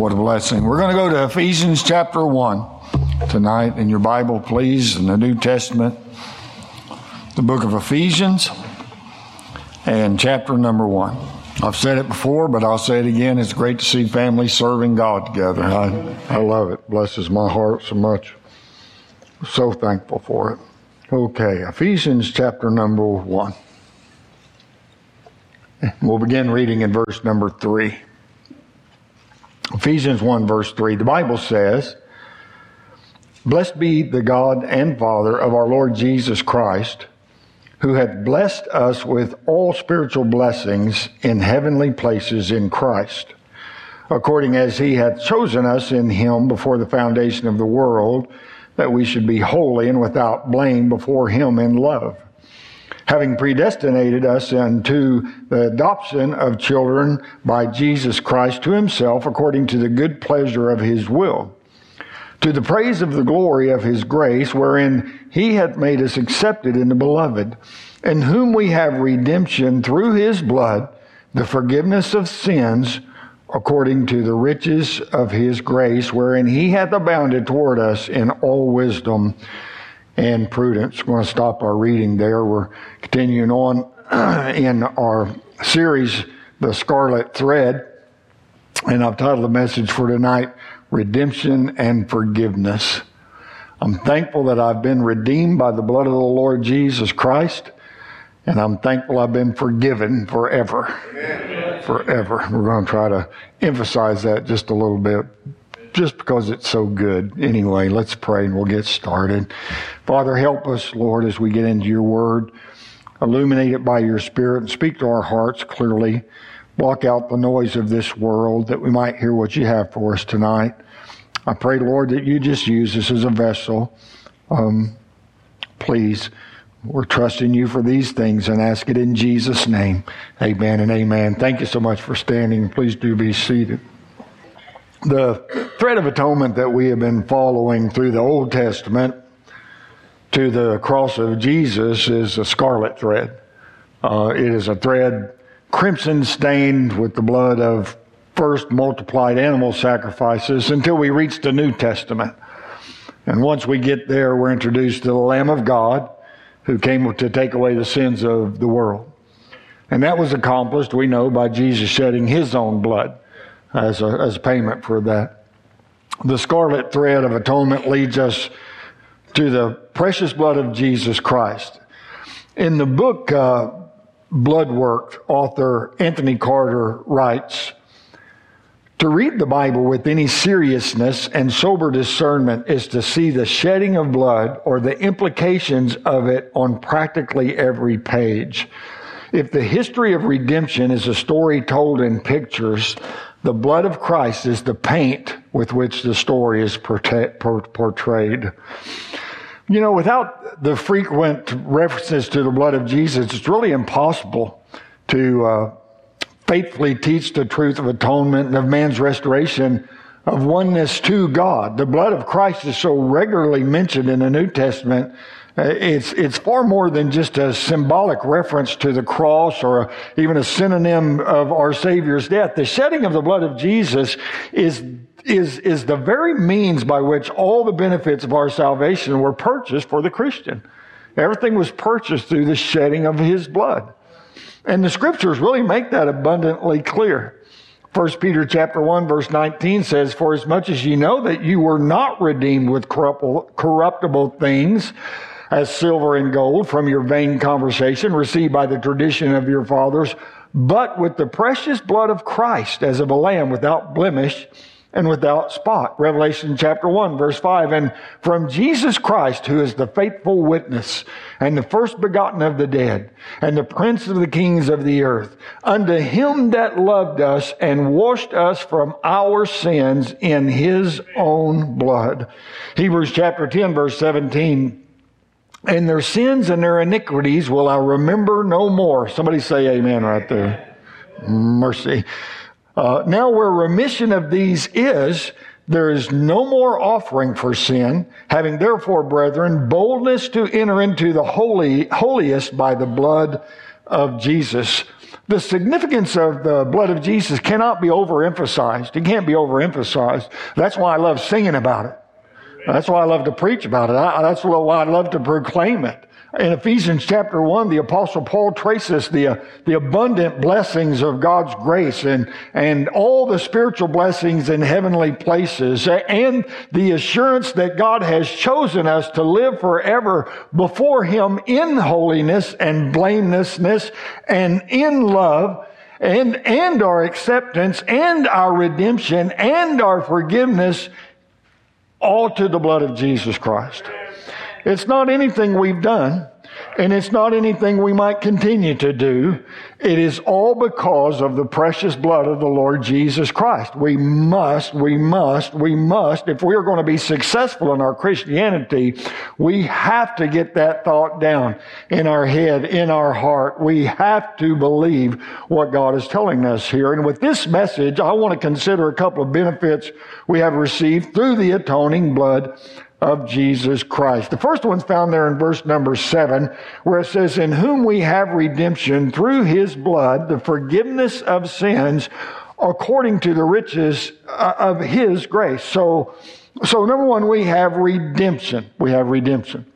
What a blessing. We're going to go to Ephesians chapter 1 tonight in your Bible, please, in the New Testament, the book of Ephesians, and chapter number 1. I've said it before, but I'll say it again. It's great to see families serving God together. I, I love it. Blesses my heart so much. So thankful for it. Okay, Ephesians chapter number 1. We'll begin reading in verse number 3. Ephesians 1 verse 3, the Bible says, Blessed be the God and Father of our Lord Jesus Christ, who hath blessed us with all spiritual blessings in heavenly places in Christ, according as he hath chosen us in him before the foundation of the world, that we should be holy and without blame before him in love having predestinated us unto the adoption of children by Jesus Christ to himself according to the good pleasure of his will, to the praise of the glory of his grace, wherein he hath made us accepted in the beloved, in whom we have redemption through his blood, the forgiveness of sins, according to the riches of his grace, wherein he hath abounded toward us in all wisdom and prudence. We're going to stop our reading there. We're continuing on in our series, The Scarlet Thread. And I've titled the message for tonight, Redemption and Forgiveness. I'm thankful that I've been redeemed by the blood of the Lord Jesus Christ. And I'm thankful I've been forgiven forever. Amen. Forever. We're going to try to emphasize that just a little bit just because it's so good. Anyway, let's pray and we'll get started. Father, help us, Lord, as we get into your word. Illuminate it by your spirit and speak to our hearts clearly. Block out the noise of this world that we might hear what you have for us tonight. I pray, Lord, that you just use us as a vessel. Um, please, we're trusting you for these things and ask it in Jesus' name. Amen and amen. Thank you so much for standing. Please do be seated. The thread of atonement that we have been following through the Old Testament to the cross of Jesus is a scarlet thread. Uh, it is a thread crimson stained with the blood of first multiplied animal sacrifices until we reach the New Testament. And once we get there, we're introduced to the Lamb of God who came to take away the sins of the world. And that was accomplished, we know, by Jesus shedding his own blood as a, as payment for that. The scarlet thread of atonement leads us to the precious blood of Jesus Christ. In the book, uh, Bloodwork, author Anthony Carter writes, to read the Bible with any seriousness and sober discernment is to see the shedding of blood or the implications of it on practically every page. If the history of redemption is a story told in pictures, the blood of Christ is the paint with which the story is portrayed. You know, without the frequent references to the blood of Jesus, it's really impossible to uh, faithfully teach the truth of atonement and of man's restoration of oneness to God. The blood of Christ is so regularly mentioned in the New Testament Uh, it's, it's far more than just a symbolic reference to the cross or a, even a synonym of our Savior's death. The shedding of the blood of Jesus is, is, is the very means by which all the benefits of our salvation were purchased for the Christian. Everything was purchased through the shedding of His blood. And the scriptures really make that abundantly clear. 1 Peter chapter 1 verse 19 says, For as much as ye know that you were not redeemed with corruptible things, as silver and gold from your vain conversation received by the tradition of your fathers, but with the precious blood of Christ as of a lamb without blemish and without spot. Revelation chapter 1 verse 5. And from Jesus Christ, who is the faithful witness and the first begotten of the dead and the prince of the kings of the earth, unto him that loved us and washed us from our sins in his own blood. Hebrews chapter 10 verse 17 and their sins and their iniquities will I remember no more. Somebody say amen right there. Mercy. Uh, now where remission of these is, there is no more offering for sin, having therefore, brethren, boldness to enter into the holy, holiest by the blood of Jesus The significance of the blood of Jesus cannot be overemphasized. It can't be overemphasized. That's why I love singing about it. That's why I love to preach about it. I, that's why I love to proclaim it. In Ephesians chapter 1, the apostle Paul traces the, uh, the abundant blessings of God's grace and, and all the spiritual blessings in heavenly places and the assurance that God has chosen us to live forever before Him in holiness and blamelessness and in love and, and our acceptance and our redemption and our forgiveness all to the blood of Jesus Christ. It's not anything we've done. And it's not anything we might continue to do. It is all because of the precious blood of the Lord Jesus Christ. We must, we must, we must, if we are going to be successful in our Christianity, we have to get that thought down in our head, in our heart. We have to believe what God is telling us here. And with this message, I want to consider a couple of benefits we have received through the atoning blood of Jesus Christ. The first one's found there in verse number seven, where it says, In whom we have redemption through his blood, the forgiveness of sins according to the riches uh, of his grace. So, so number one, we have redemption. We have redemption.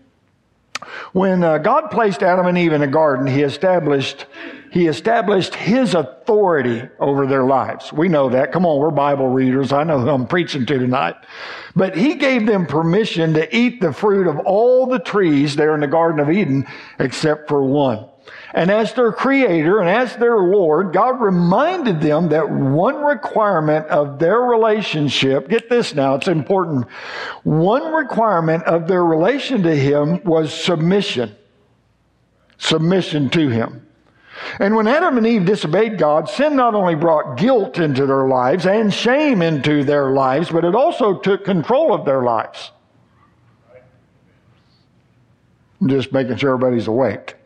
When uh, God placed Adam and Eve in a garden, he established he established his authority over their lives. We know that. Come on, we're Bible readers. I know who I'm preaching to tonight. But he gave them permission to eat the fruit of all the trees there in the Garden of Eden except for one. And as their creator and as their Lord, God reminded them that one requirement of their relationship, get this now, it's important. One requirement of their relation to Him was submission. Submission to Him. And when Adam and Eve disobeyed God, sin not only brought guilt into their lives and shame into their lives, but it also took control of their lives. I'm just making sure everybody's awake.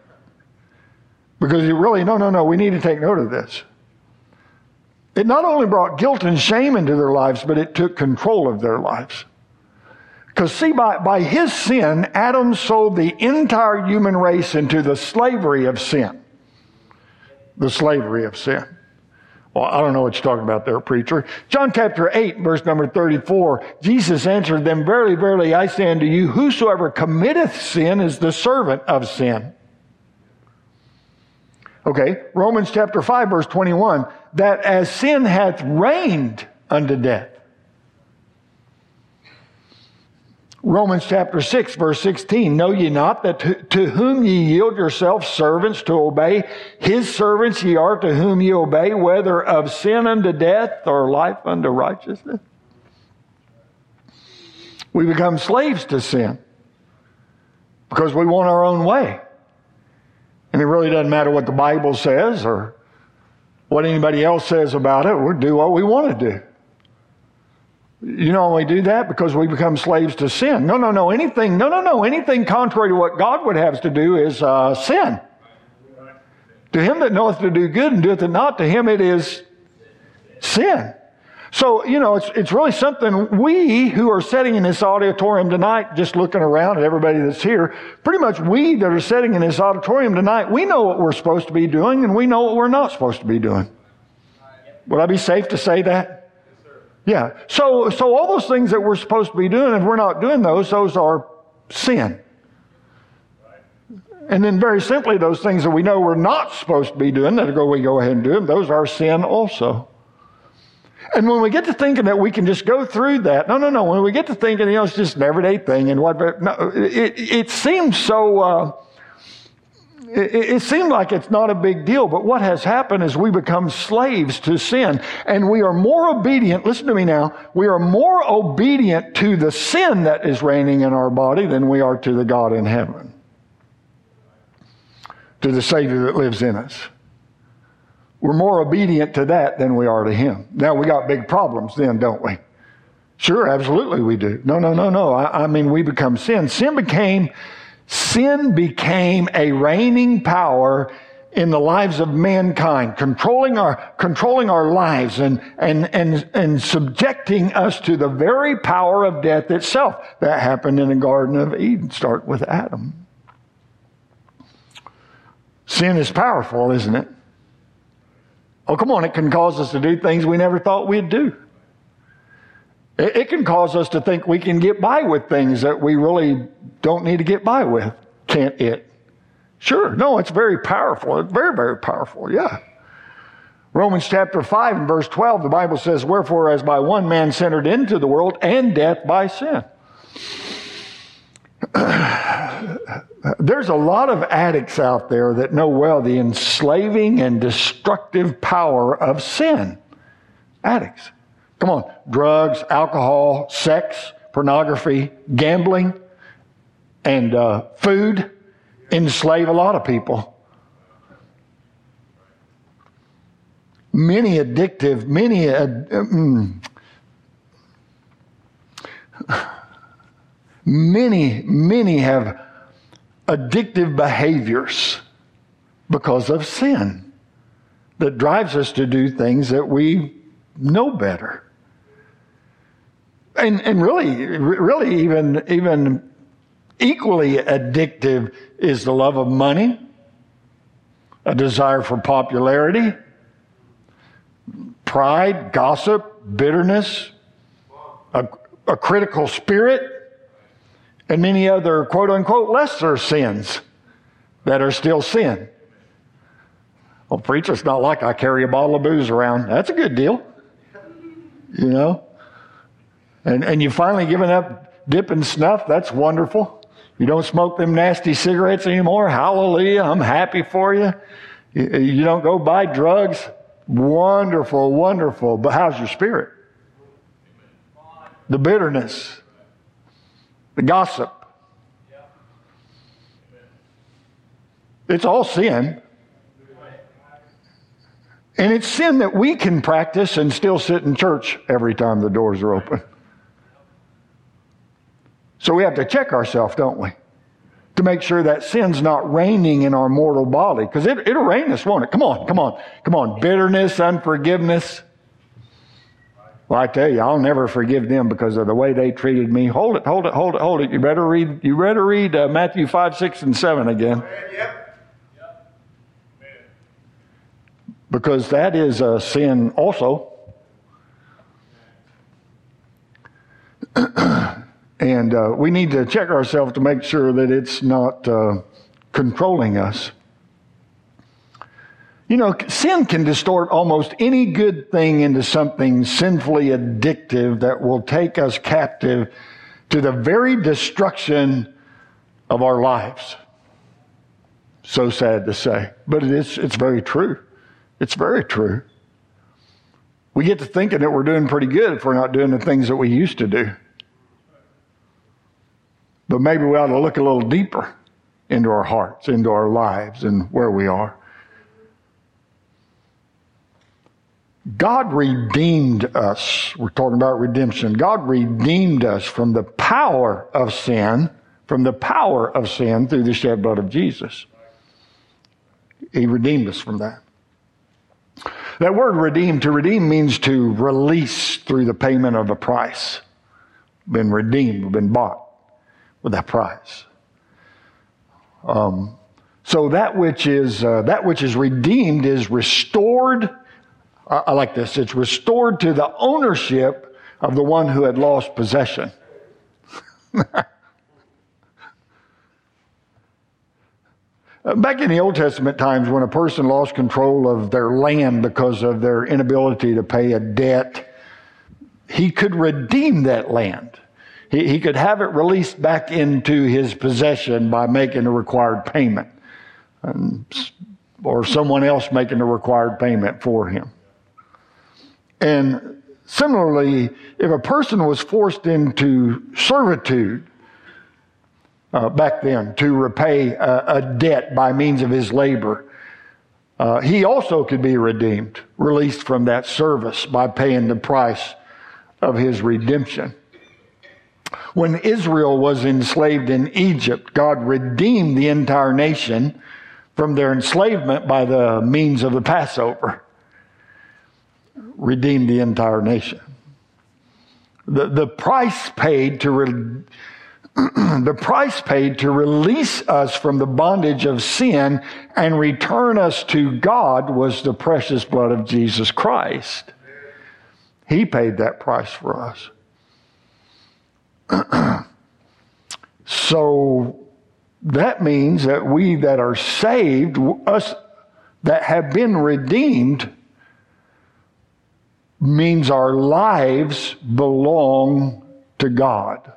Because you really, no, no, no, we need to take note of this. It not only brought guilt and shame into their lives, but it took control of their lives. Because, see, by, by his sin, Adam sold the entire human race into the slavery of sin the slavery of sin. Well, I don't know what you're talking about there, preacher. John chapter 8, verse number 34, Jesus answered them, Verily, verily, I say unto you, whosoever committeth sin is the servant of sin. Okay, Romans chapter 5, verse 21, that as sin hath reigned unto death, Romans chapter 6 verse 16, know ye not that to, to, whom ye yield yourselves servants to obey, his servants ye are to whom ye obey, whether of sin unto death or life unto righteousness? We become slaves to sin because we want our own way. And it really doesn't matter what the Bible says or what anybody else says about it. We'll do what we want to do. You know, we do that because we become slaves to sin. No, no, no. Anything, no, no, no. Anything contrary to what God would have us to do is uh, sin. To him that knoweth to do good and doeth it not, to him it is sin. So, you know, it's, it's really something we who are sitting in this auditorium tonight, just looking around at everybody that's here, pretty much we that are sitting in this auditorium tonight, we know what we're supposed to be doing and we know what we're not supposed to be doing. Would I be safe to say that? Yeah. So, so all those things that we're supposed to be doing, if we're not doing those, those are sin. And then very simply, those things that we know we're not supposed to be doing, that go, we go ahead and do them, those are sin also. And when we get to thinking that we can just go through that, no, no, no. When we get to thinking, you know, it's just an everyday thing and what, no, it, it seems so, uh, it, it seemed like it's not a big deal, but what has happened is we become slaves to sin and we are more obedient. Listen to me now. We are more obedient to the sin that is reigning in our body than we are to the God in heaven, to the Savior that lives in us. We're more obedient to that than we are to Him. Now we got big problems then, don't we? Sure, absolutely we do. No, no, no, no. I, I mean, we become sin. Sin became sin became a reigning power in the lives of mankind, controlling our, controlling our lives and, and, and, and subjecting us to the very power of death itself. That happened in the Garden of Eden, start with Adam. Sin is powerful, isn't it? Oh, come on, it can cause us to do things we never thought we'd do. It, can cause us to think we can get by with things that we really don't need to get by with, can't it? Sure. No, it's very powerful. It's very, very powerful. Yeah. Romans chapter 5 and verse 12, the Bible says, Wherefore, as by one man entered into the world, and death by sin. There's a lot of addicts out there that know well the enslaving and destructive power of sin. Addicts. Come on. Drugs, alcohol, sex, pornography, gambling, and uh, food enslave a lot of people. Many addictive, many. Uh, mm, many, many have addictive behaviors because of sin that drives us to do things that we know better. And, and really, really even, even equally addictive is the love of money, a desire for popularity, pride, gossip, bitterness, a, a critical spirit, and many other quote unquote lesser sins that are still sin. Well, preacher, it's not like I carry a bottle of booze around. That's a good deal. You know? And, and you finally given up dipping snuff. That's wonderful. You don't smoke them nasty cigarettes anymore. Hallelujah. I'm happy for you. You, you don't go buy drugs. Wonderful, wonderful. But how's your spirit? The bitterness, the gossip. It's all sin. And it's sin that we can practice and still sit in church every time the doors are open. So we have to check ourselves, don't we? To make sure that sin's not reigning in our mortal body. Because it, it'll reign us, won't it? Come on, come on, come on. Bitterness, unforgiveness, well, I tell you, I'll never forgive them because of the way they treated me. Hold it, hold it, hold it, hold it. You better read. You better read uh, Matthew five, six, and seven again. Because that is a sin also. and uh, we need to check ourselves to make sure that it's not uh, controlling us. You know, sin can distort almost any good thing into something sinfully addictive that will take us captive to the very destruction of our lives. So sad to say, but it is, it's very true. It's very true. We get to thinking that we're doing pretty good if we're not doing the things that we used to do. But maybe we ought to look a little deeper into our hearts, into our lives, and where we are. God redeemed us. We're talking about redemption. God redeemed us from the power of sin, from the power of sin through the shed blood of Jesus. He redeemed us from that. That word redeem, to redeem means to release through the payment of a price. Been redeemed, been bought with that price. Um, so that which is uh, that which is redeemed is restored I like this. It's restored to the ownership of the one who had lost possession. Back in the Old Testament times, when a person lost control of their land because of their inability to pay a debt, he could redeem that land. He, he could have it released back into his possession by making a required payment, or someone else making a required payment for him. And similarly, if a person was forced into servitude uh, back then to repay a, a, debt by means of his labor, uh, he also could be redeemed, released from that service by paying the price of his redemption. When Israel was enslaved in Egypt, God redeemed the entire nation from their enslavement by the means of the Passover redeemed the entire nation. The, the price paid to, re, the price paid to release us from the bondage of sin and return us to God was the precious blood of Jesus Christ. He paid that price for us. so that means that we that are saved, us that have been redeemed, means our lives belong to God.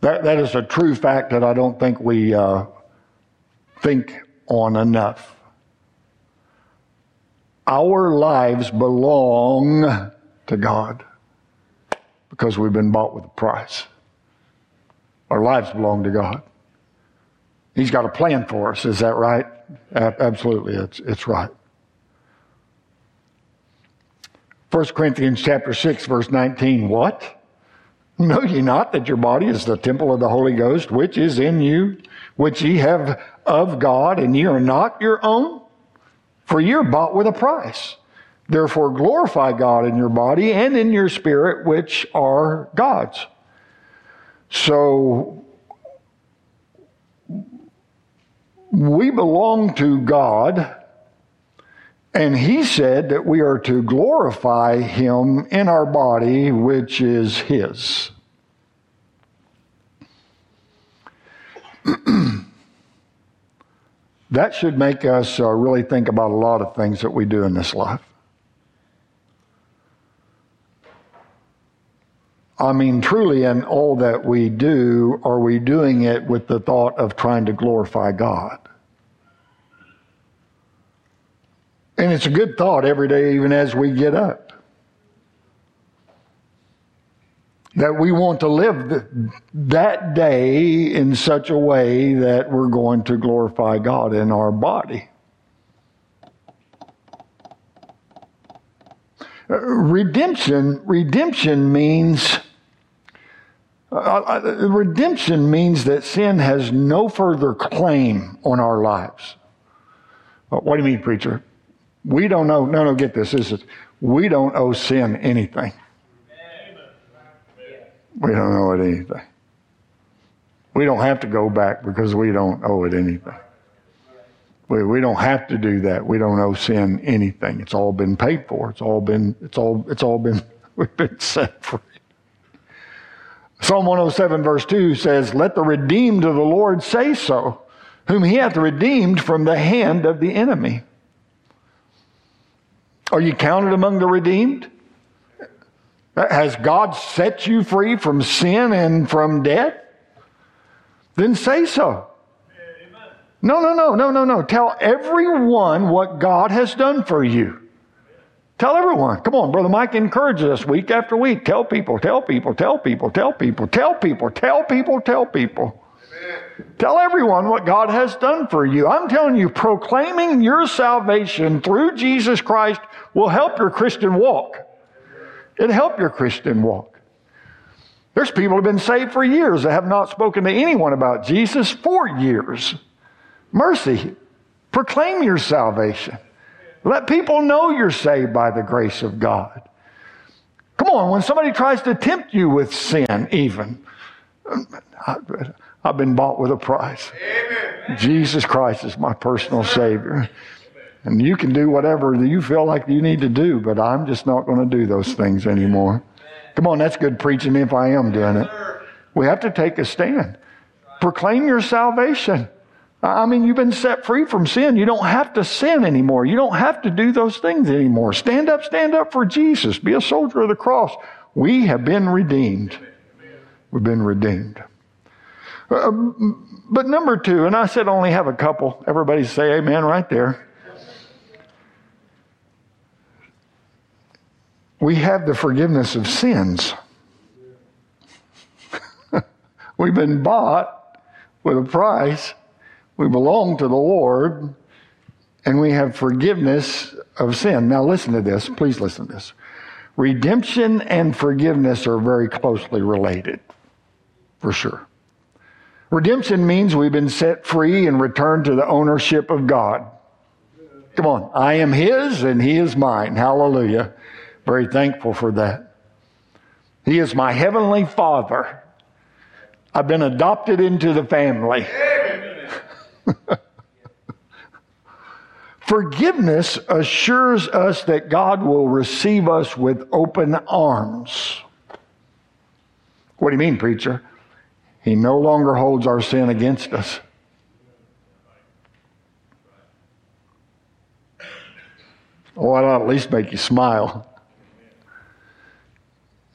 That, that is a true fact that I don't think we uh, think on enough. Our lives belong to God because we've been bought with a price. Our lives belong to God. He's got a plan for us. Is that right? Absolutely, it's, it's right. 1 Corinthians chapter 6, verse 19. What? Know ye not that your body is the temple of the Holy Ghost, which is in you, which ye have of God, and ye are not your own? For ye are bought with a price. Therefore glorify God in your body and in your spirit, which are God's. So we belong to God, and He said that we are to glorify Him in our body, which is His. that should make us uh, really think about a lot of things that we do in this life. I mean, truly, in all that we do, are we doing it with the thought of trying to glorify God? And it's a good thought every day, even as we get up. That we want to live that day in such a way that we're going to glorify God in our body. Uh, redemption, redemption means uh, uh, redemption means that sin has no further claim on our lives. Uh, what do you mean, preacher? We don't know. No, no, get this. This is we don't owe sin anything. We don't owe it anything. We don't have to go back because we don't owe it anything. We, we don't have to do that. We don't owe sin anything. It's all been paid for. It's all been, it's all, it's all been, we've been set free. Psalm 107 verse 2 says, Let the redeemed of the Lord say so, whom he hath redeemed from the hand of the enemy. Are you counted among the redeemed? Has God set you free from sin and from death? Then say so. No, no, no, no, no, no. Tell everyone what God has done for you. Tell everyone. Come on, Brother Mike encourages us week after week. Tell people, tell people, tell people, tell people, tell people, tell people, tell people. Tell everyone what God has done for you. I'm telling you, proclaiming your salvation through Jesus Christ will help your Christian walk. It'll help your Christian walk. There's people who have been saved for years that have not spoken to anyone about Jesus for years. Mercy. Proclaim your salvation. Let people know you're saved by the grace of God. Come on, when somebody tries to tempt you with sin, even, I've been bought with a price. Amen. Jesus Christ is my personal Savior. And you can do whatever you feel like you need to do, but I'm just not going to do those things anymore. Come on, that's good preaching if I am doing it. We have to take a stand. Proclaim your salvation. I mean, you've been set free from sin. You don't have to sin anymore. You don't have to do those things anymore. Stand up, stand up for Jesus. Be a soldier of the cross. We have been redeemed. We've been redeemed. Uh, but number two, and I said only have a couple. Everybody say amen right there. We have the forgiveness of sins. We've been bought with a price we belong to the Lord and we have forgiveness of sin. Now, listen to this. Please listen to this. Redemption and forgiveness are very closely related, for sure. Redemption means we've been set free and returned to the ownership of God. Come on. I am His and He is mine. Hallelujah. Very thankful for that. He is my heavenly Father. I've been adopted into the family. Forgiveness assures us that God will receive us with open arms. What do you mean, preacher? He no longer holds our sin against us. Oh, that'll at least make you smile.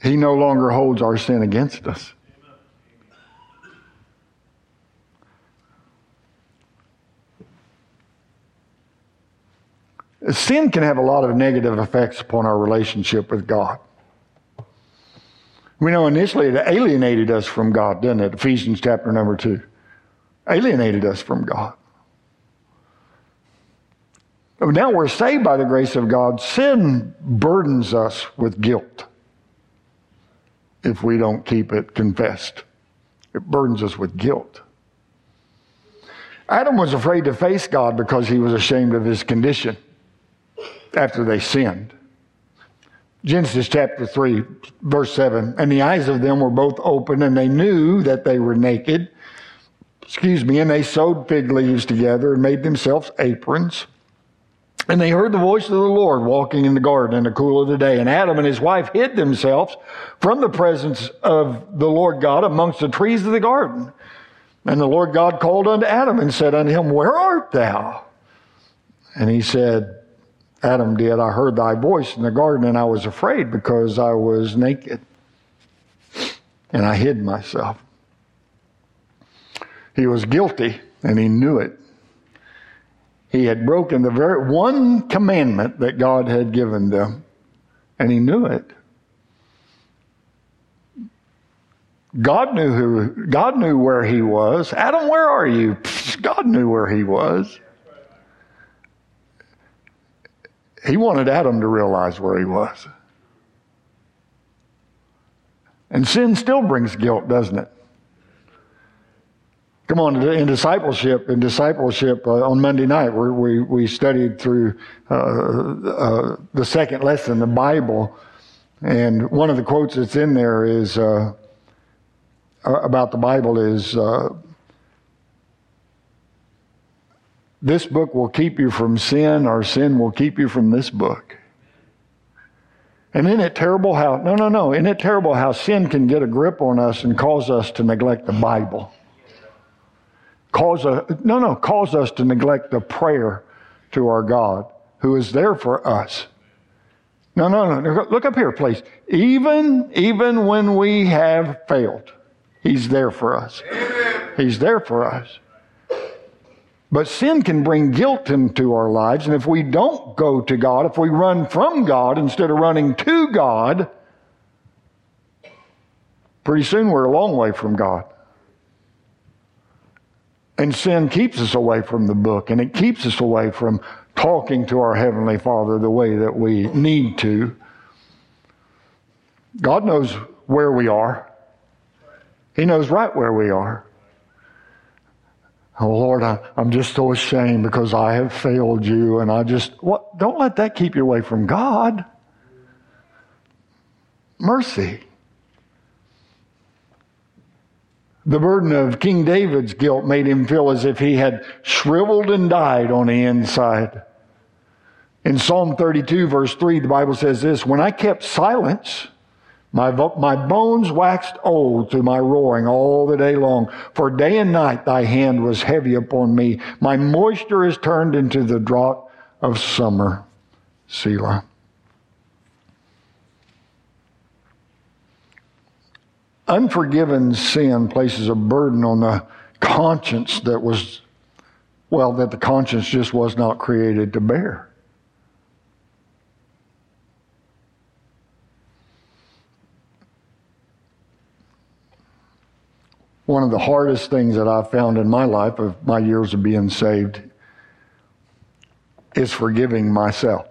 He no longer holds our sin against us. Sin can have a lot of negative effects upon our relationship with God. We know initially it alienated us from God, didn't it? Ephesians chapter number two. Alienated us from God. Now we're saved by the grace of God. Sin burdens us with guilt if we don't keep it confessed. It burdens us with guilt. Adam was afraid to face God because he was ashamed of his condition after they sinned. Genesis chapter 3, verse 7. And the eyes of them were both open, and they knew that they were naked. Excuse me, and they sewed fig leaves together and made themselves aprons. And they heard the voice of the Lord walking in the garden in the cool of the day. And Adam and his wife hid themselves from the presence of the Lord God amongst the trees of the garden. And the Lord God called unto Adam and said unto him, Where art thou? And he said, Adam did, I heard thy voice in the garden and I was afraid because I was naked. And I hid myself. He was guilty and he knew it. He had broken the very one commandment that God had given them and he knew it. God knew who, God knew where he was. Adam, where are you? God knew where he was. He wanted Adam to realize where he was. And sin still brings guilt, doesn't it? Come on, in discipleship, in discipleship uh, on Monday night, we, we studied through uh, uh, the second lesson, the Bible, and one of the quotes that's in there is uh, about the Bible is uh, this book will keep you from sin, or sin will keep you from this book. And isn't it terrible how, no, no, no, isn't it terrible how sin can get a grip on us and cause us to neglect the Bible? Cause a, no, no, cause us to neglect the prayer to our God who is there for us. No, no, no, look up here, please. Even, even when we have failed, He's there for us. He's there for us. But sin can bring guilt into our lives. And if we don't go to God, if we run from God instead of running to God, pretty soon we're a long way from God. And sin keeps us away from the book and it keeps us away from talking to our Heavenly Father the way that we need to. God knows where we are. He knows right where we are. Oh Lord, I, am just so ashamed because I have failed you and I just, what? Don't let that keep you away from God. Mercy. The burden of King David's guilt made him feel as if he had shriveled and died on the inside. In Psalm 32 verse 3, the Bible says this, when I kept silence, my, my bones waxed old through my roaring all the day long. For day and night thy hand was heavy upon me. My moisture is turned into the drought of summer. Selah. Unforgiven sin places a burden on the conscience that was, well, that the conscience just was not created to bear. One of the hardest things that I've found in my life of my years of being saved is forgiving myself.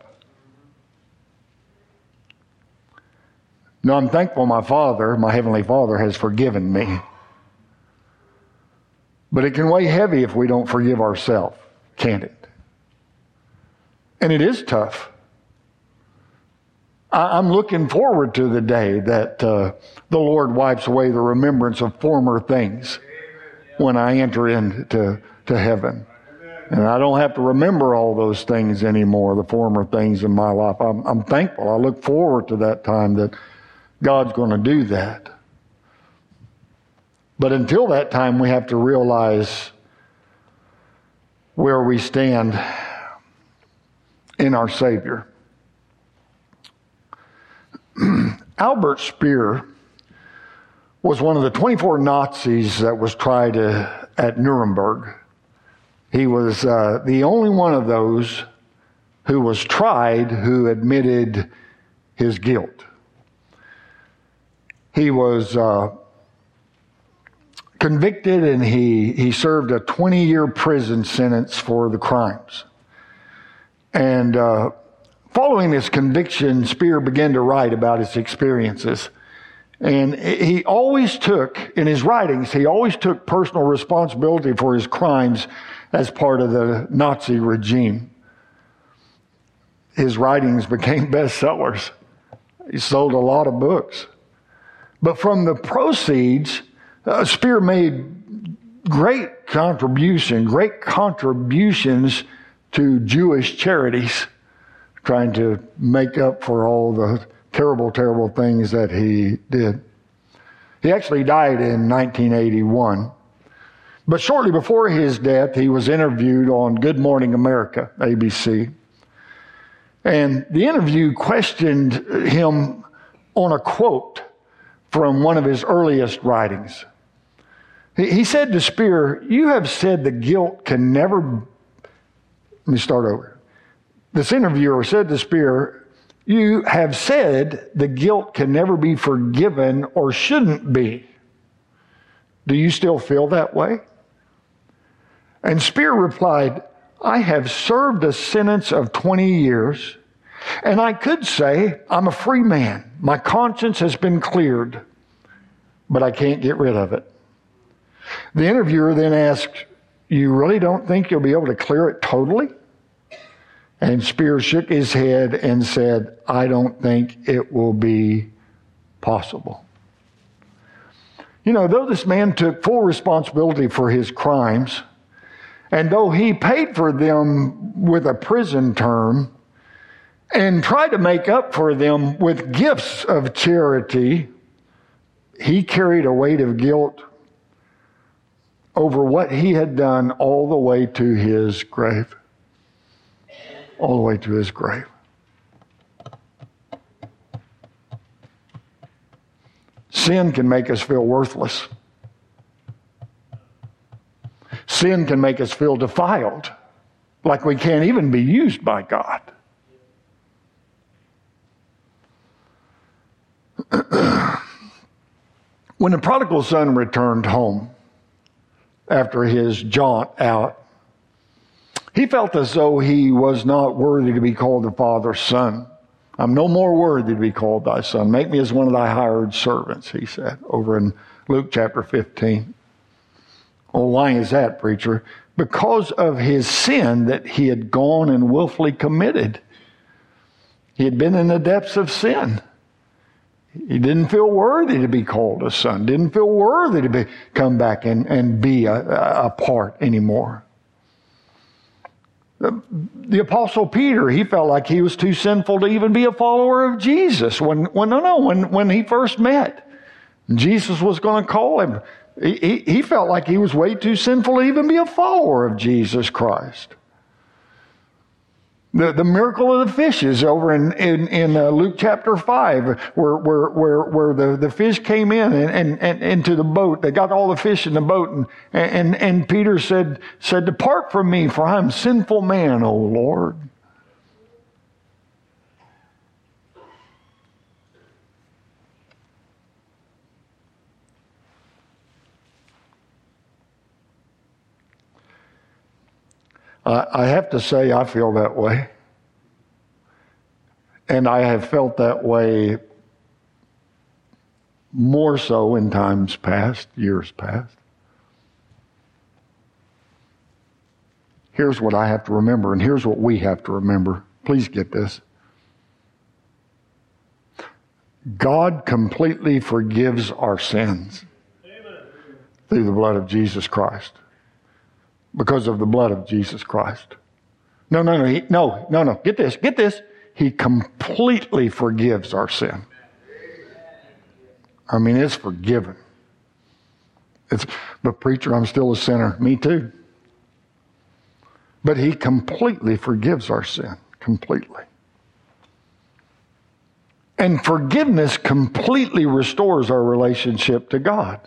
Now, I'm thankful my Father, my Heavenly Father, has forgiven me. But it can weigh heavy if we don't forgive ourselves, can't it? And it is tough. I'm looking forward to the day that uh, the Lord wipes away the remembrance of former things when I enter into to heaven. And I don't have to remember all those things anymore, the former things in my life. I'm, I'm thankful. I look forward to that time that God's going to do that. But until that time, we have to realize where we stand in our Savior. Albert Speer was one of the 24 Nazis that was tried uh, at Nuremberg. He was uh, the only one of those who was tried who admitted his guilt. He was uh, convicted and he, he served a 20 year prison sentence for the crimes. And uh, following this conviction, Speer began to write about his experiences. And he always took, in his writings, he always took personal responsibility for his crimes as part of the Nazi regime. His writings became bestsellers. He sold a lot of books. But from the proceeds, uh, Speer made great contribution, great contributions to Jewish charities, trying to make up for all the terrible, terrible things that he did. He actually died in 1981. But shortly before his death, he was interviewed on Good Morning America, ABC. And the interview questioned him on a quote from one of his earliest writings. He said to Speer, You have said the guilt can never. Let me start over. This interviewer said to Speer, You have said the guilt can never be forgiven or shouldn't be. Do you still feel that way? And Speer replied, I have served a sentence of 20 years, and I could say I'm a free man. My conscience has been cleared, but I can't get rid of it. The interviewer then asked, You really don't think you'll be able to clear it totally? And Spears shook his head and said, I don't think it will be possible. You know, though this man took full responsibility for his crimes, and though he paid for them with a prison term and tried to make up for them with gifts of charity, he carried a weight of guilt over what he had done all the way to his grave. All the way to his grave. Sin can make us feel worthless. Sin can make us feel defiled, like we can't even be used by God. when the prodigal son returned home, after his jaunt out. He felt as though he was not worthy to be called the Father's son. I'm no more worthy to be called thy son. Make me as one of thy hired servants, he said, over in Luke chapter 15. Well, why is that, preacher? Because of his sin that he had gone and willfully committed. He had been in the depths of sin. He didn't feel worthy to be called a son, didn't feel worthy to be, come back and, and be a, a part anymore. The, apostle Peter, he felt like he was too sinful to even be a follower of Jesus. When, when no, no, when, when he first met, Jesus was going to call him. He, he, he felt like he was way too sinful to even be a follower of Jesus Christ. The, the miracle of the fishes over in, in, in uh, Luke chapter 5, where, where, where, where the, the fish came in and, and, and into the boat. They got all the fish in the boat. And, and, and Peter said, said, Depart from me, for I'm a sinful man, O Lord. I have to say, I feel that way. And I have felt that way more so in times past, years past. Here's what I have to remember, and here's what we have to remember. Please get this. God completely forgives our sins through the blood of Jesus Christ. Because of the blood of Jesus Christ. No, no, no, he, no, no, no. Get this, get this. He completely forgives our sin. I mean, it's forgiven. It's, but preacher, I'm still a sinner. Me too. But he completely forgives our sin. Completely. And forgiveness completely restores our relationship to God.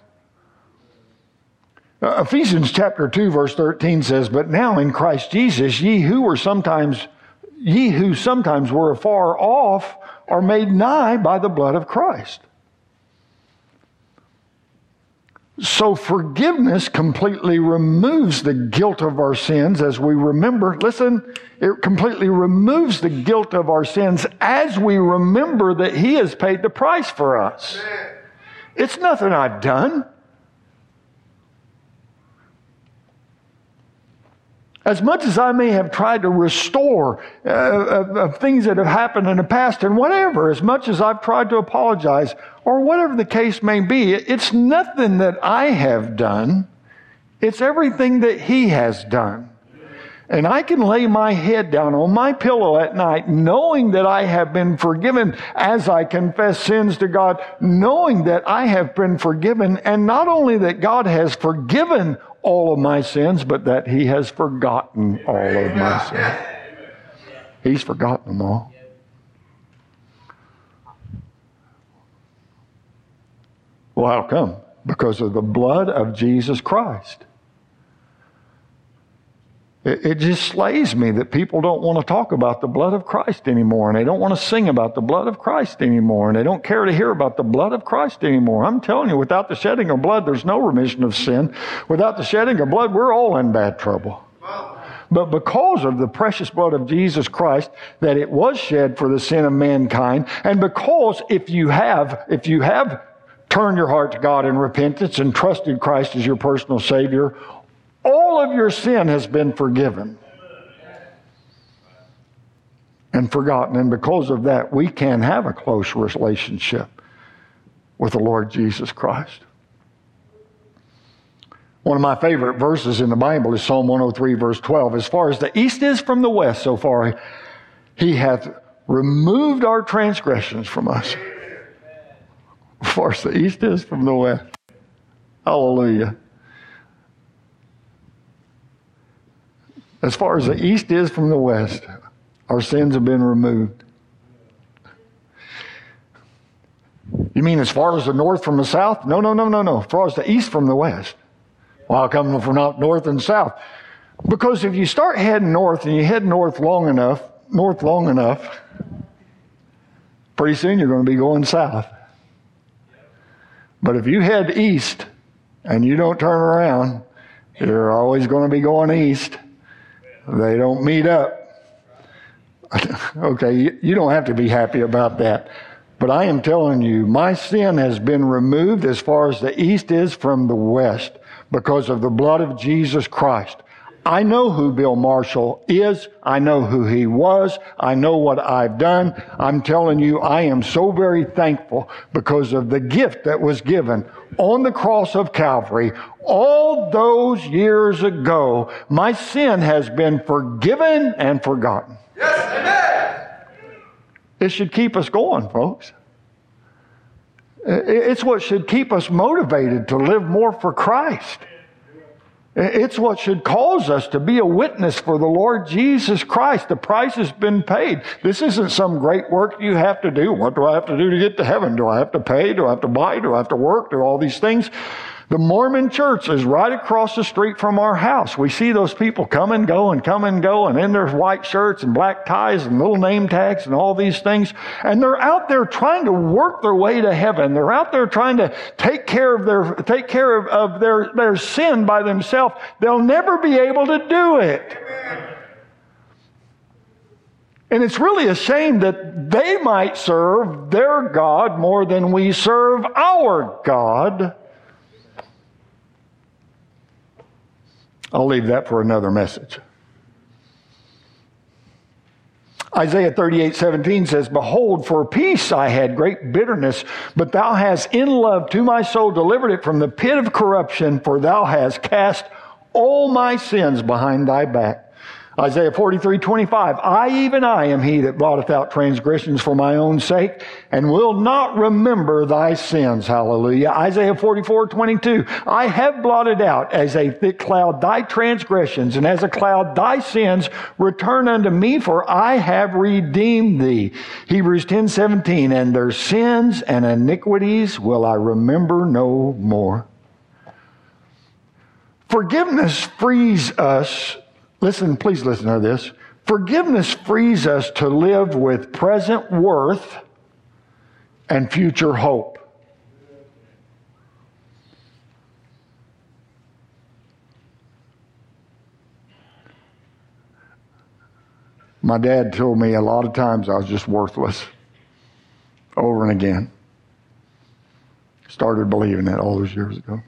Uh, Ephesians chapter 2 verse 13 says, But now in Christ Jesus, ye who were sometimes, ye who sometimes were afar off are made nigh by the blood of Christ. So forgiveness completely removes the guilt of our sins as we remember. Listen, it completely removes the guilt of our sins as we remember that He has paid the price for us. It's nothing I've done. As much as I may have tried to restore uh, of, of things that have happened in the past and whatever, as much as I've tried to apologize or whatever the case may be, it's nothing that I have done. It's everything that He has done. And I can lay my head down on my pillow at night knowing that I have been forgiven as I confess sins to God, knowing that I have been forgiven, and not only that God has forgiven all of my sins, but that He has forgotten all of my sins. He's forgotten them all. Well, how come? Because of the blood of Jesus Christ. It, it just slays me that people don't want to talk about the blood of Christ anymore, and they don't want to sing about the blood of Christ anymore, and they don't care to hear about the blood of Christ anymore. I'm telling you, without the shedding of blood, there's no remission of sin. Without the shedding of blood, we're all in bad trouble. But because of the precious blood of Jesus Christ, that it was shed for the sin of mankind, and because if you have, if you have turned your heart to God in repentance and trusted Christ as your personal Savior, all of your sin has been forgiven and forgotten. And because of that, we can have a close relationship with the Lord Jesus Christ. One of my favorite verses in the Bible is Psalm 103, verse 12. As far as the east is from the west, so far he hath removed our transgressions from us. As far as the east is from the west. Hallelujah. As far as the east is from the west, our sins have been removed. You mean as far as the north from the south? No, no, no, no, no. As far as the east from the west. Well, how come from north and south? Because if you start heading north and you head north long enough, north long enough, pretty soon you're going to be going south. But if you head east and you don't turn around, you're always going to be going east. They don't meet up. okay, you don't have to be happy about that. But I am telling you, my sin has been removed as far as the east is from the west because of the blood of Jesus Christ. I know who Bill Marshall is. I know who he was. I know what I've done. I'm telling you, I am so very thankful because of the gift that was given on the cross of Calvary all those years ago. My sin has been forgiven and forgotten. Yes, amen. It should keep us going, folks. It's what should keep us motivated to live more for Christ. It's what should cause us to be a witness for the Lord Jesus Christ. The price has been paid. This isn't some great work you have to do. What do I have to do to get to heaven? Do I have to pay? Do I have to buy? Do I have to work? Do all these things? The Mormon church is right across the street from our house. We see those people come and go and come and go and in their white shirts and black ties and little name tags and all these things. And they're out there trying to work their way to heaven. They're out there trying to take care of their, take care of, of their, their sin by themselves. They'll never be able to do it. And it's really a shame that they might serve their God more than we serve our God. I'll leave that for another message. Isaiah 38, 17 says, Behold, for peace I had great bitterness, but thou hast in love to my soul delivered it from the pit of corruption, for thou hast cast all my sins behind thy back. Isaiah 43, 25. I, even I, am he that blotteth out transgressions for my own sake and will not remember thy sins. Hallelujah. Isaiah 44, 22. I have blotted out as a thick cloud thy transgressions and as a cloud thy sins. Return unto me for I have redeemed thee. Hebrews 10, 17. And their sins and iniquities will I remember no more. Forgiveness frees us Listen, please listen to this. Forgiveness frees us to live with present worth and future hope. My dad told me a lot of times I was just worthless over and again. Started believing that all those years ago.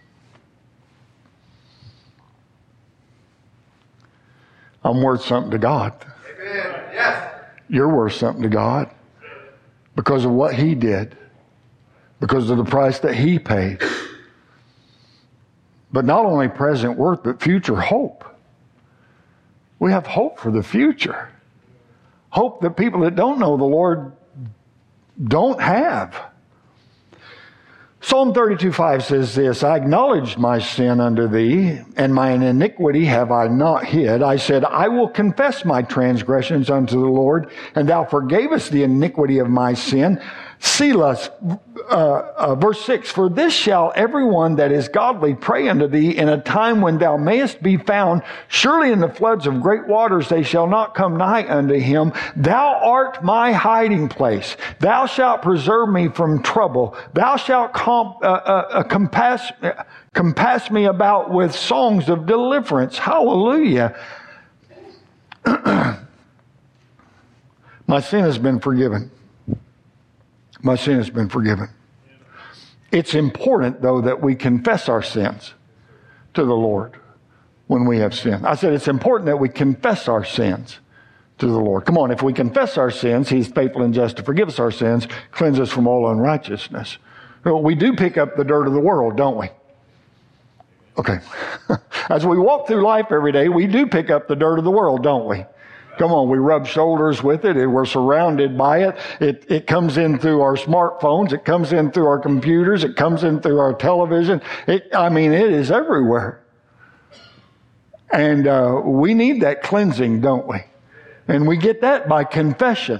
I'm worth something to God. Amen. Yes. You're worth something to God because of what He did, because of the price that He paid. But not only present worth, but future hope. We have hope for the future. Hope that people that don't know the Lord don't have. Psalm 32 5 says this I acknowledged my sin unto thee, and mine iniquity have I not hid. I said, I will confess my transgressions unto the Lord, and thou forgavest the iniquity of my sin. Selah, uh, uh, verse 6, For this shall everyone that is godly pray unto thee in a time when thou mayest be found. Surely in the floods of great waters they shall not come nigh unto him. Thou art my hiding place. Thou shalt preserve me from trouble. Thou shalt comp, uh, uh, uh compass, uh, compass me about with songs of deliverance. Hallelujah. my sin has been forgiven. My sin has been forgiven. It's important, though, that we confess our sins to the Lord when we have sinned. I said it's important that we confess our sins to the Lord. Come on, if we confess our sins, He's faithful and just to forgive us our sins, cleanse us from all unrighteousness. Well, we do pick up the dirt of the world, don't we? Okay. As we walk through life every day, we do pick up the dirt of the world, don't we? Come on, we rub shoulders with it. and We're surrounded by it. It, it comes in through our smartphones. It comes in through our computers. It comes in through our television. It, I mean, it is everywhere. And uh, we need that cleansing, don't we? And we get that by confession.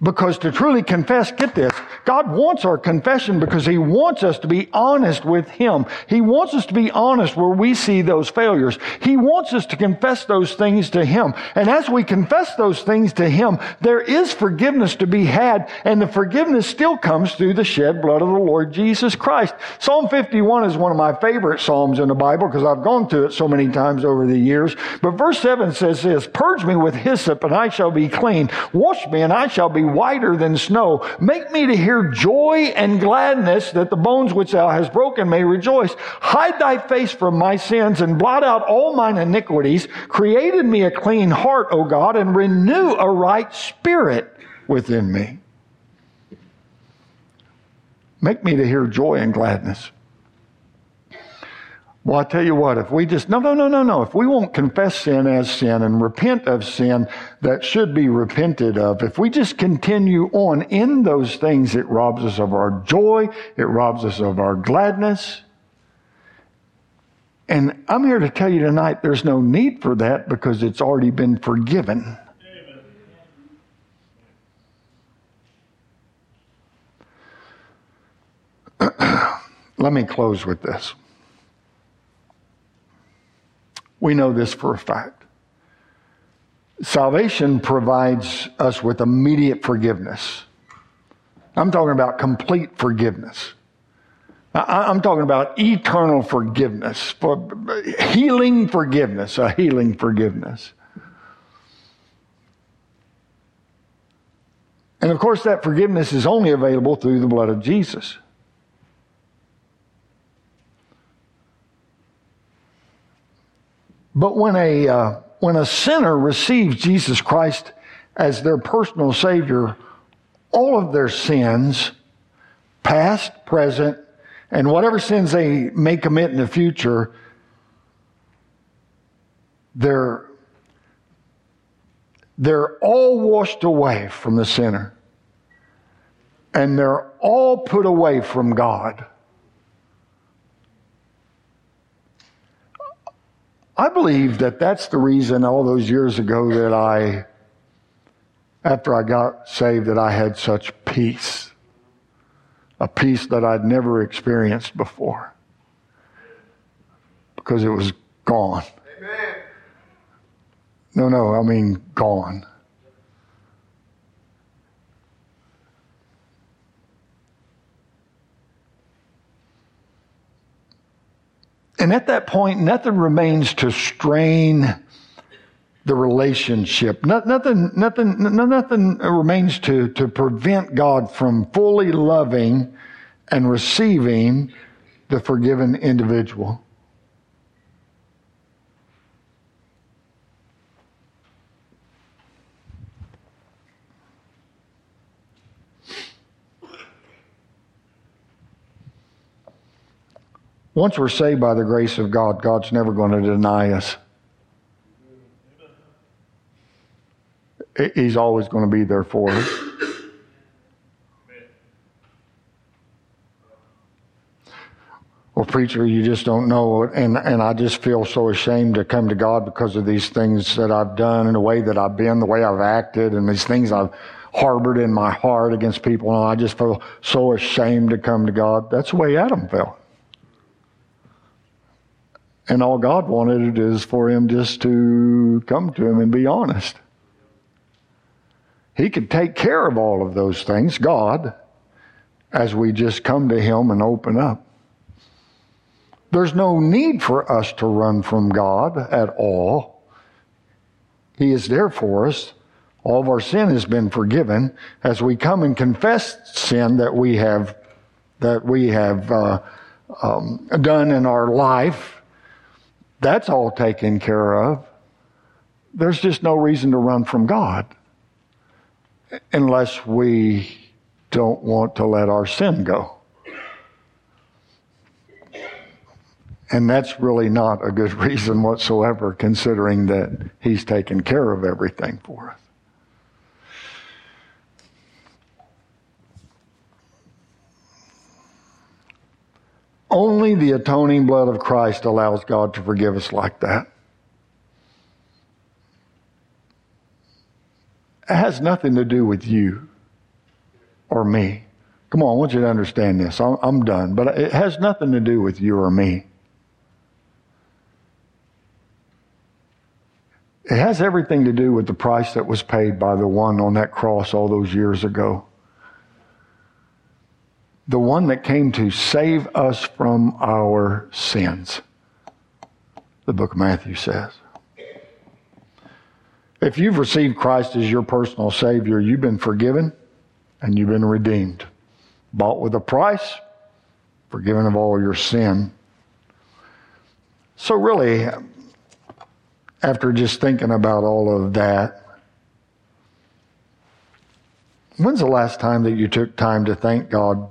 Because to truly confess, get this, God wants our confession because He wants us to be honest with Him. He wants us to be honest where we see those failures. He wants us to confess those things to Him. And as we confess those things to Him, there is forgiveness to be had, and the forgiveness still comes through the shed blood of the Lord Jesus Christ. Psalm 51 is one of my favorite Psalms in the Bible because I've gone through it so many times over the years. But verse 7 says this, Purge me with hyssop and I shall be clean. Wash me and I shall be whiter than snow. Make me to hear joy and gladness that the bones which thou hast broken may rejoice. Hide thy face from my sins and blot out all mine iniquities. Create in me a clean heart, O God, and renew a right spirit within me. Make me to hear joy and gladness. Well, I tell you what, if we just, no, no, no, no, no. If we won't confess sin as sin and repent of sin that should be repented of, if we just continue on in those things, it robs us of our joy, it robs us of our gladness. And I'm here to tell you tonight there's no need for that because it's already been forgiven. Let me close with this. We know this for a fact. Salvation provides us with immediate forgiveness. I'm talking about complete forgiveness. I'm talking about eternal forgiveness, for healing forgiveness, a healing forgiveness. And of course, that forgiveness is only available through the blood of Jesus. But when a, uh, when a sinner receives Jesus Christ as their personal Savior all of their sins, past, present, and whatever sins they may commit in the future, they're, they're all washed away from the sinner. And they're all put away from God. I believe that that's the reason all those years ago that I, after I got saved, that I had such peace. A peace that I'd never experienced before. Because it was gone. Amen. No, no, I mean gone. And at that point, nothing remains to strain the relationship. Nothing, nothing, nothing remains to, to prevent God from fully loving and receiving the forgiven individual. Once we're saved by the grace of God, God's never going to deny us. He's always going to be there for us. Well, preacher, you just don't know, and and I just feel so ashamed to come to God because of these things that I've done, and the way that I've been, the way I've acted, and these things I've harbored in my heart against people, and I just feel so ashamed to come to God. That's the way Adam felt. And all God wanted is for him just to come to him and be honest. He could take care of all of those things, God, as we just come to him and open up. There's no need for us to run from God at all. He is there for us. All of our sin has been forgiven as we come and confess sin that we have that we have uh, um, done in our life that's all taken care of. There's just no reason to run from God unless we don't want to let our sin go. And that's really not a good reason whatsoever, considering that He's taken care of everything for us. Only the atoning blood of Christ allows God to forgive us like that. It has nothing to do with you or me. Come on, I want you to understand this. I'm, I'm done. But it has nothing to do with you or me. It has everything to do with the price that was paid by the one on that cross all those years ago the one that came to save us from our sins. The book of Matthew says. If you've received Christ as your personal Savior, you've been forgiven and you've been redeemed. Bought with a price, forgiven of all your sin. So, really, after just thinking about all of that, when's the last time that you took time to thank God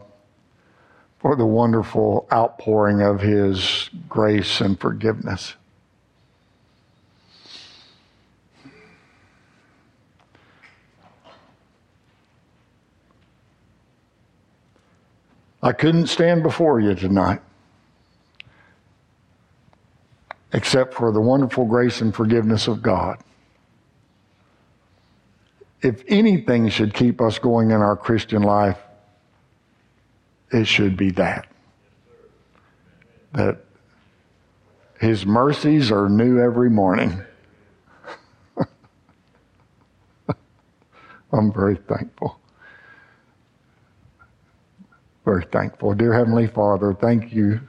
for the wonderful outpouring of His grace and forgiveness. I couldn't stand before you tonight except for the wonderful grace and forgiveness of God. If anything should keep us going in our Christian life, it should be that. That his mercies are new every morning. I'm very thankful. Very thankful. Dear Heavenly Father, thank you.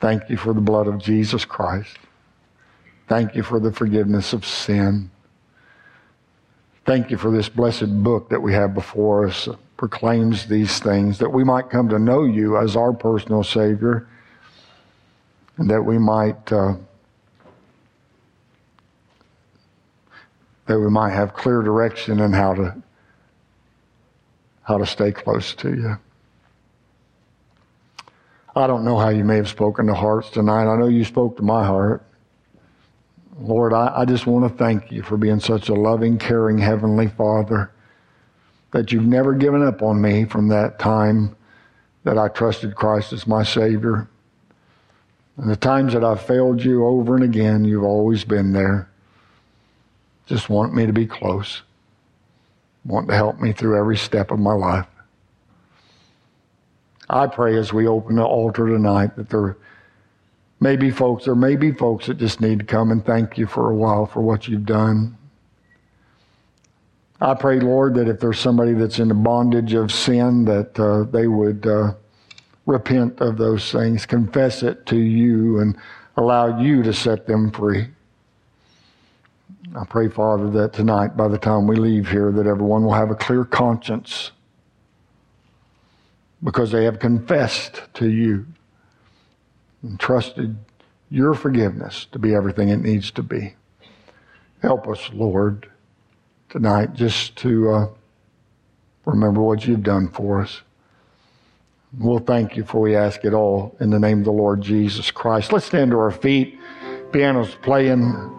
Thank you for the blood of Jesus Christ. Thank you for the forgiveness of sin. Thank you for this blessed book that we have before us proclaims these things, that we might come to know you as our personal Savior, and that we might uh, that we might have clear direction in how to how to stay close to you. I don't know how you may have spoken to hearts tonight. I know you spoke to my heart. Lord, I, I just want to thank you for being such a loving, caring Heavenly Father that you've never given up on me from that time that I trusted Christ as my Savior. And the times that I've failed you over and again, you've always been there. Just want me to be close. Want to help me through every step of my life. I pray as we open the altar tonight that there may be folks, there may be folks that just need to come and thank you for a while for what you've done. I pray, Lord, that if there's somebody that's in the bondage of sin, that uh, they would uh, repent of those things, confess it to you, and allow you to set them free. I pray, Father, that tonight, by the time we leave here, that everyone will have a clear conscience because they have confessed to you and trusted your forgiveness to be everything it needs to be. Help us, Lord, tonight just to uh, remember what you've done for us. We'll thank you for we ask it all in the name of the Lord Jesus Christ. Let's stand to our feet. Piano's playing.